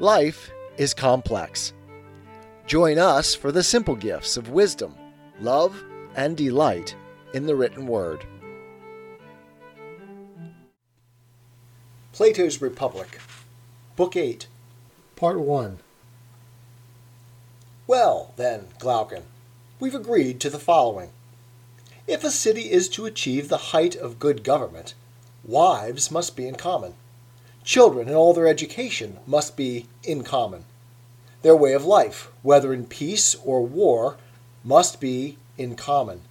Life is complex. Join us for the simple gifts of wisdom, love, and delight in the written word. Plato's Republic, Book 8, Part 1. Well, then, Glaucon, we've agreed to the following. If a city is to achieve the height of good government, wives must be in common. Children and all their education must be in common. Their way of life, whether in peace or war, must be in common.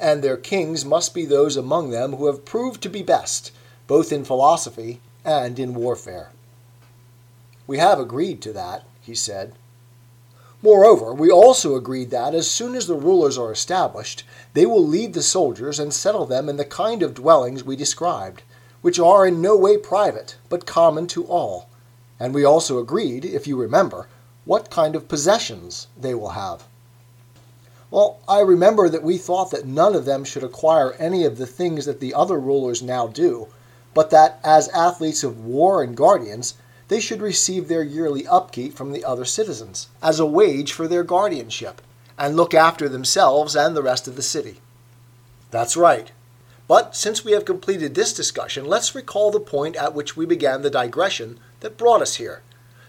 And their kings must be those among them who have proved to be best, both in philosophy and in warfare. We have agreed to that, he said. Moreover, we also agreed that as soon as the rulers are established, they will lead the soldiers and settle them in the kind of dwellings we described, which are in no way private, but common to all. And we also agreed, if you remember, what kind of possessions they will have. Well, I remember that we thought that none of them should acquire any of the things that the other rulers now do, but that as athletes of war and guardians, they should receive their yearly upkeep from the other citizens, as a wage for their guardianship, and look after themselves and the rest of the city. That's right. But since we have completed this discussion, let's recall the point at which we began the digression that brought us here,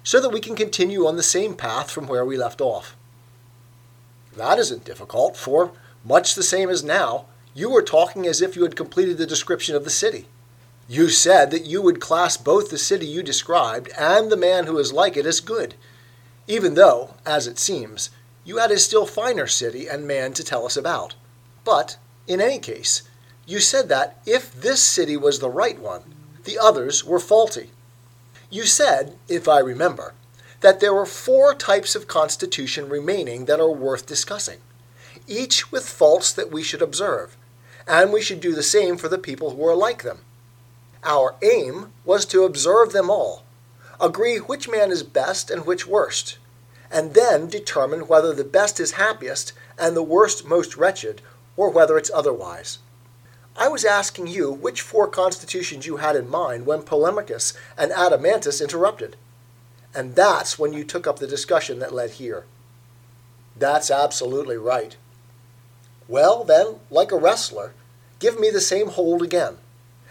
so that we can continue on the same path from where we left off. That isn't difficult, for, much the same as now, you were talking as if you had completed the description of the city. You said that you would class both the city you described and the man who is like it as good, even though, as it seems, you had a still finer city and man to tell us about. But, in any case, you said that if this city was the right one, the others were faulty. You said, if I remember, that there were four types of constitution remaining that are worth discussing, each with faults that we should observe, and we should do the same for the people who are like them. Our aim was to observe them all, agree which man is best and which worst, and then determine whether the best is happiest and the worst most wretched, or whether it's otherwise. I was asking you which four constitutions you had in mind when Polemarchus and Adeimantus interrupted. And that's when you took up the discussion that led here. That's absolutely right. Well, then, like a wrestler, give me the same hold again.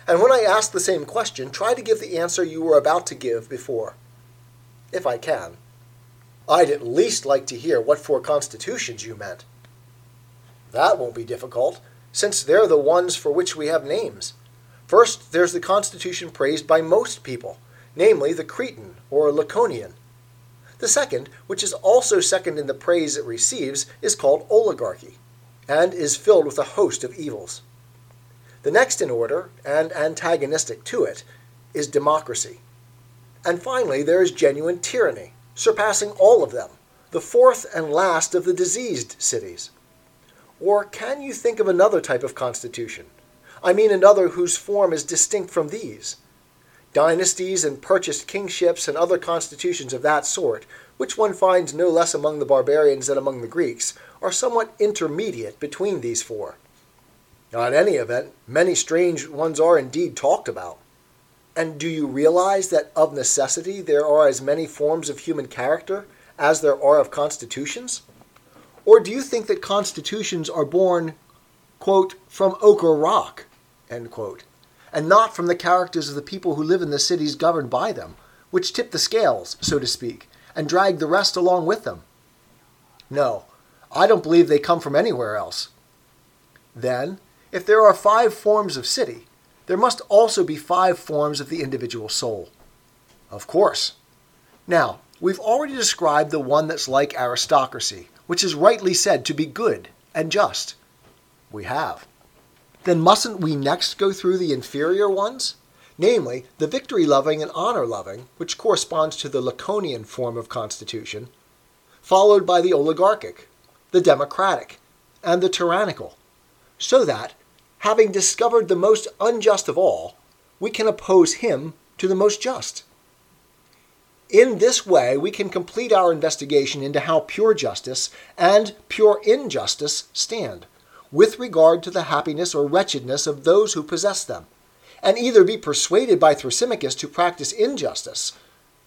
And when I ask the same question, try to give the answer you were about to give before. If I can. I'd at least like to hear what four constitutions you meant. That won't be difficult, since they're the ones for which we have names. First, there's the constitution praised by most people, namely the Cretan or Laconian. The second, which is also second in the praise it receives, is called oligarchy, and is filled with a host of evils. The next in order, and antagonistic to it, is democracy. And finally, there is genuine tyranny, surpassing all of them, the fourth and last of the diseased cities. Or can you think of another type of constitution? I mean, another whose form is distinct from these. Dynasties and purchased kingships and other constitutions of that sort, which one finds no less among the barbarians than among the Greeks, are somewhat intermediate between these four. In any event, many strange ones are indeed talked about. And do you realize that of necessity there are as many forms of human character as there are of constitutions? Or do you think that constitutions are born, quote, from ochre rock, end quote, and not from the characters of the people who live in the cities governed by them, which tip the scales, so to speak, and drag the rest along with them? No, I don't believe they come from anywhere else. Then, if there are five forms of city, there must also be five forms of the individual soul. Of course. Now, we've already described the one that's like aristocracy, which is rightly said to be good and just. We have. Then mustn't we next go through the inferior ones? Namely, the victory loving and honor loving, which corresponds to the Laconian form of constitution, followed by the oligarchic, the democratic, and the tyrannical, so that, having discovered the most unjust of all, we can oppose him to the most just. In this way, we can complete our investigation into how pure justice and pure injustice stand, with regard to the happiness or wretchedness of those who possess them, and either be persuaded by Thrasymachus to practice injustice,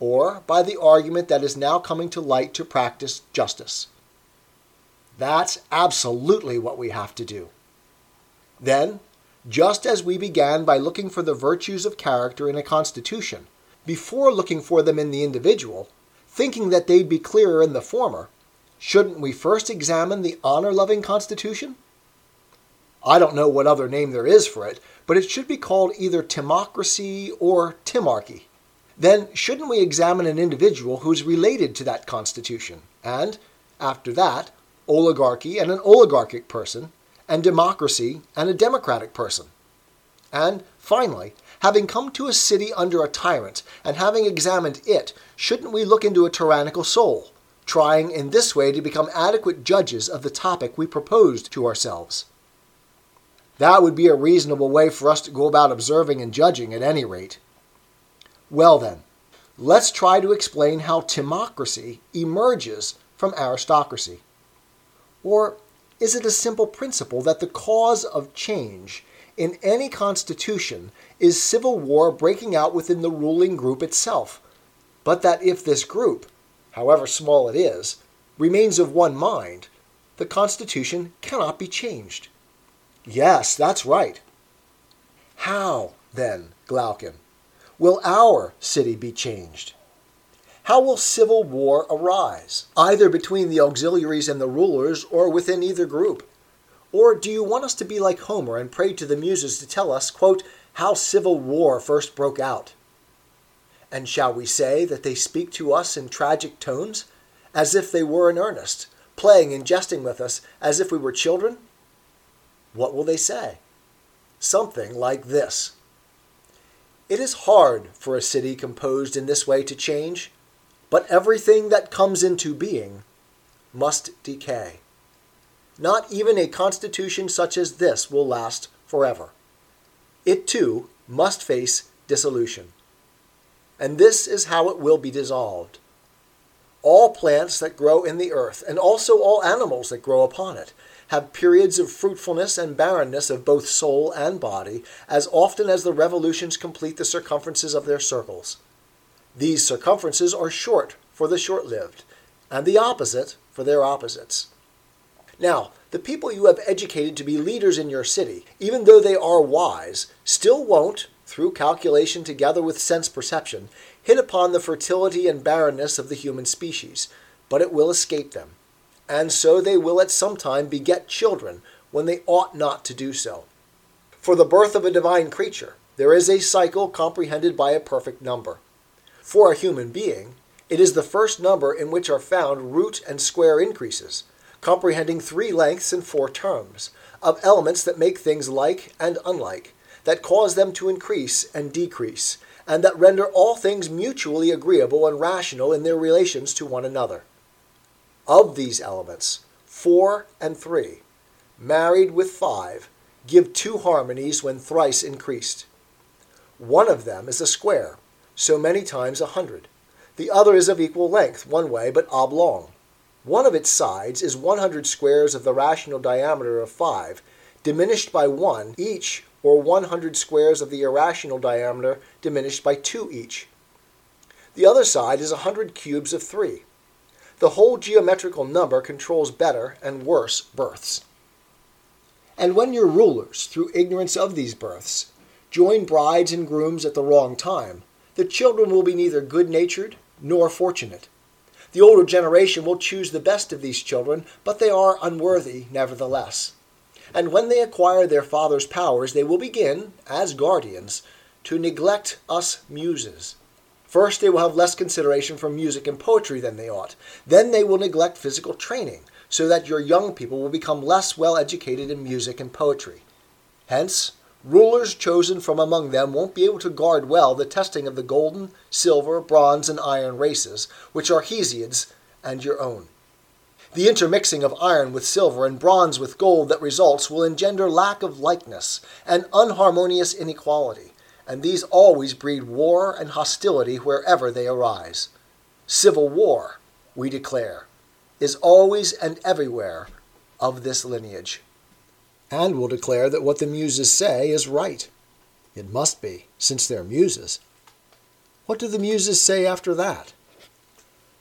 or by the argument that is now coming to light to practice justice. That's absolutely what we have to do. Then, just as we began by looking for the virtues of character in a constitution, before looking for them in the individual, thinking that they'd be clearer in the former, shouldn't we first examine the honor loving constitution? I don't know what other name there is for it, but it should be called either timocracy or timarchy. Then shouldn't we examine an individual who's related to that constitution, and, after that, oligarchy and an oligarchic person, and democracy and a democratic person? And, finally, having come to a city under a tyrant and having examined it, shouldn't we look into a tyrannical soul, trying in this way to become adequate judges of the topic we proposed to ourselves? That would be a reasonable way for us to go about observing and judging at any rate. Well then, let's try to explain how timocracy emerges from aristocracy. Or is it a simple principle that the cause of change in any constitution is civil war breaking out within the ruling group itself, but that if this group, however small it is, remains of one mind, the constitution cannot be changed? Yes, that's right. How, then, Glaucon, will our city be changed? How will civil war arise, either between the auxiliaries and the rulers, or within either group? Or do you want us to be like Homer and pray to the Muses to tell us, quote, how civil war first broke out? And shall we say that they speak to us in tragic tones, as if they were in earnest, playing and jesting with us as if we were children? what will they say? Something like this It is hard for a city composed in this way to change, but everything that comes into being must decay. Not even a constitution such as this will last forever. It too must face dissolution. And this is how it will be dissolved. All plants that grow in the earth, and also all animals that grow upon it, have periods of fruitfulness and barrenness of both soul and body, as often as the revolutions complete the circumferences of their circles. These circumferences are short for the short lived, and the opposite for their opposites. Now, the people you have educated to be leaders in your city, even though they are wise, still won't, through calculation together with sense perception, hit upon the fertility and barrenness of the human species, but it will escape them and so they will at some time beget children when they ought not to do so. For the birth of a divine creature, there is a cycle comprehended by a perfect number. For a human being, it is the first number in which are found root and square increases, comprehending three lengths and four terms, of elements that make things like and unlike, that cause them to increase and decrease, and that render all things mutually agreeable and rational in their relations to one another of these elements, four and three, married with five, give two harmonies when thrice increased. One of them is a square, so many times a hundred. The other is of equal length, one way, but oblong. One of its sides is 100 squares of the rational diameter of 5, diminished by 1 each, or 100 squares of the irrational diameter diminished by 2 each. The other side is 100 cubes of 3 the whole geometrical number controls better and worse births. And when your rulers, through ignorance of these births, join brides and grooms at the wrong time, the children will be neither good natured nor fortunate. The older generation will choose the best of these children, but they are unworthy nevertheless. And when they acquire their father's powers, they will begin, as guardians, to neglect us muses First, they will have less consideration for music and poetry than they ought. Then they will neglect physical training, so that your young people will become less well educated in music and poetry. Hence, rulers chosen from among them won't be able to guard well the testing of the golden, silver, bronze, and iron races, which are Hesiod's and your own. The intermixing of iron with silver and bronze with gold that results will engender lack of likeness and unharmonious inequality and these always breed war and hostility wherever they arise. Civil war, we declare, is always and everywhere of this lineage. And will declare that what the Muses say is right. It must be, since they're Muses. What do the Muses say after that?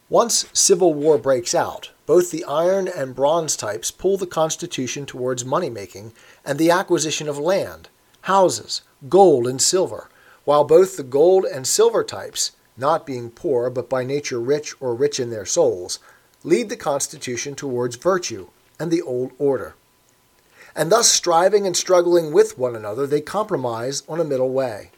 Once civil war breaks out, both the iron and bronze types pull the Constitution towards money making and the acquisition of land, houses, gold, and silver, while both the gold and silver types, not being poor but by nature rich or rich in their souls, lead the Constitution towards virtue and the old order. And thus, striving and struggling with one another, they compromise on a middle way.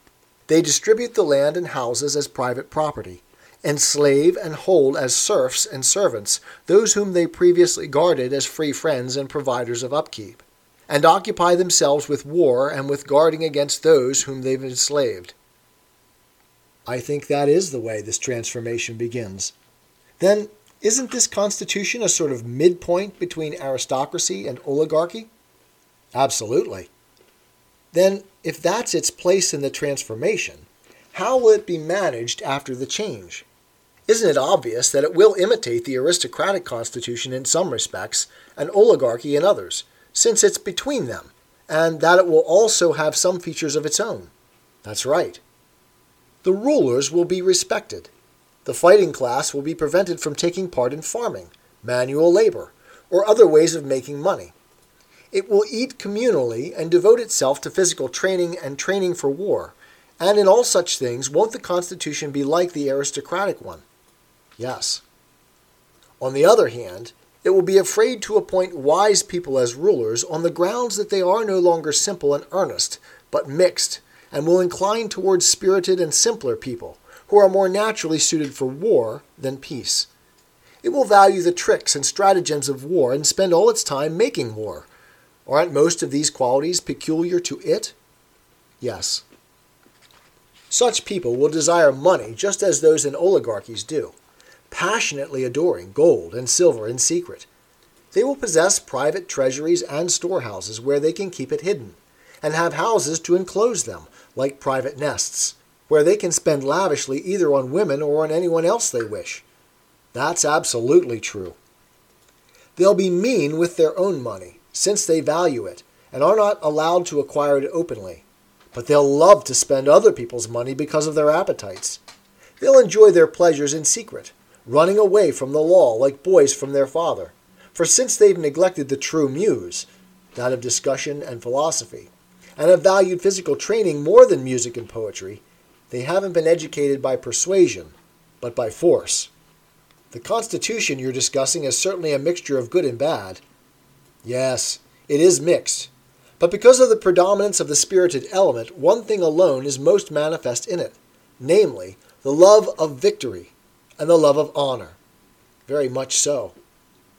They distribute the land and houses as private property, enslave and hold as serfs and servants those whom they previously guarded as free friends and providers of upkeep, and occupy themselves with war and with guarding against those whom they've enslaved. I think that is the way this transformation begins. Then, isn't this constitution a sort of midpoint between aristocracy and oligarchy? Absolutely. Then, if that's its place in the transformation, how will it be managed after the change? Isn't it obvious that it will imitate the aristocratic constitution in some respects and oligarchy in others, since it's between them, and that it will also have some features of its own? That's right. The rulers will be respected. The fighting class will be prevented from taking part in farming, manual labor, or other ways of making money. It will eat communally and devote itself to physical training and training for war. And in all such things, won't the Constitution be like the aristocratic one? Yes. On the other hand, it will be afraid to appoint wise people as rulers on the grounds that they are no longer simple and earnest, but mixed, and will incline towards spirited and simpler people, who are more naturally suited for war than peace. It will value the tricks and stratagems of war and spend all its time making war. Aren't most of these qualities peculiar to it? Yes. Such people will desire money just as those in oligarchies do passionately adoring gold and silver in secret. They will possess private treasuries and storehouses where they can keep it hidden, and have houses to enclose them, like private nests, where they can spend lavishly either on women or on anyone else they wish. That's absolutely true. They'll be mean with their own money, since they value it, and are not allowed to acquire it openly. But they'll love to spend other people's money because of their appetites. They'll enjoy their pleasures in secret, running away from the law like boys from their father. For since they've neglected the true muse, that of discussion and philosophy, and have valued physical training more than music and poetry, they haven't been educated by persuasion, but by force. The Constitution you're discussing is certainly a mixture of good and bad. Yes, it is mixed. But because of the predominance of the spirited element, one thing alone is most manifest in it, namely, the love of victory and the love of honor. Very much so.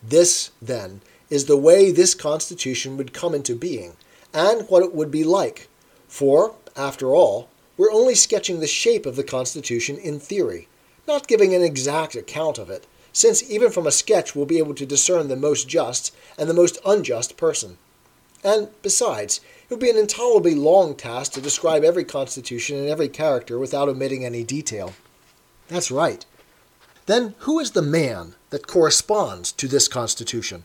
This, then, is the way this Constitution would come into being, and what it would be like. For, after all, we're only sketching the shape of the Constitution in theory, not giving an exact account of it, since even from a sketch we'll be able to discern the most just and the most unjust person. And, besides, it would be an intolerably long task to describe every constitution and every character without omitting any detail. That's right. Then who is the man that corresponds to this Constitution?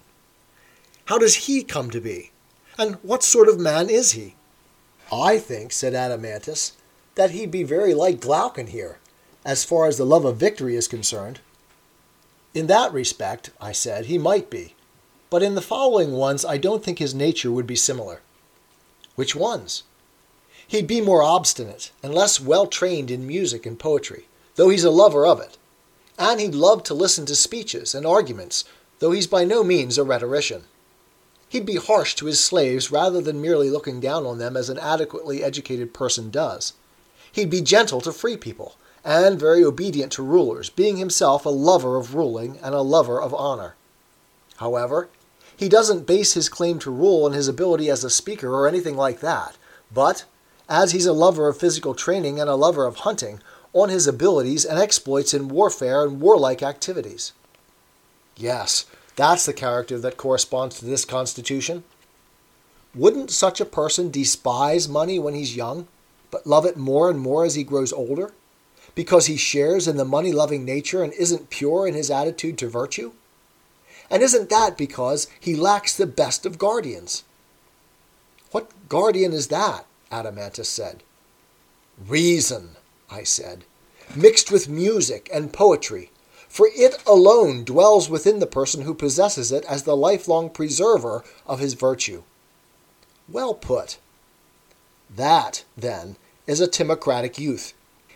How does he come to be? And what sort of man is he? I think, said Adeimantus, that he'd be very like Glaucon here, as far as the love of victory is concerned. In that respect, I said, he might be. But in the following ones, I don't think his nature would be similar. Which ones? He'd be more obstinate and less well trained in music and poetry, though he's a lover of it and he'd love to listen to speeches and arguments, though he's by no means a rhetorician. He'd be harsh to his slaves rather than merely looking down on them as an adequately educated person does. He'd be gentle to free people, and very obedient to rulers, being himself a lover of ruling and a lover of honor. However, he doesn't base his claim to rule on his ability as a speaker or anything like that, but, as he's a lover of physical training and a lover of hunting, on his abilities and exploits in warfare and warlike activities. Yes, that's the character that corresponds to this Constitution. Wouldn't such a person despise money when he's young, but love it more and more as he grows older? Because he shares in the money loving nature and isn't pure in his attitude to virtue? And isn't that because he lacks the best of guardians? What guardian is that? Adeimantus said. Reason, I said. mixed with music and poetry, for it alone dwells within the person who possesses it as the lifelong preserver of his virtue. Well put. That, then, is a timocratic youth.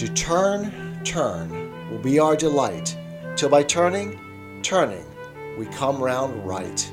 To turn, turn will be our delight, till by turning, turning, we come round right.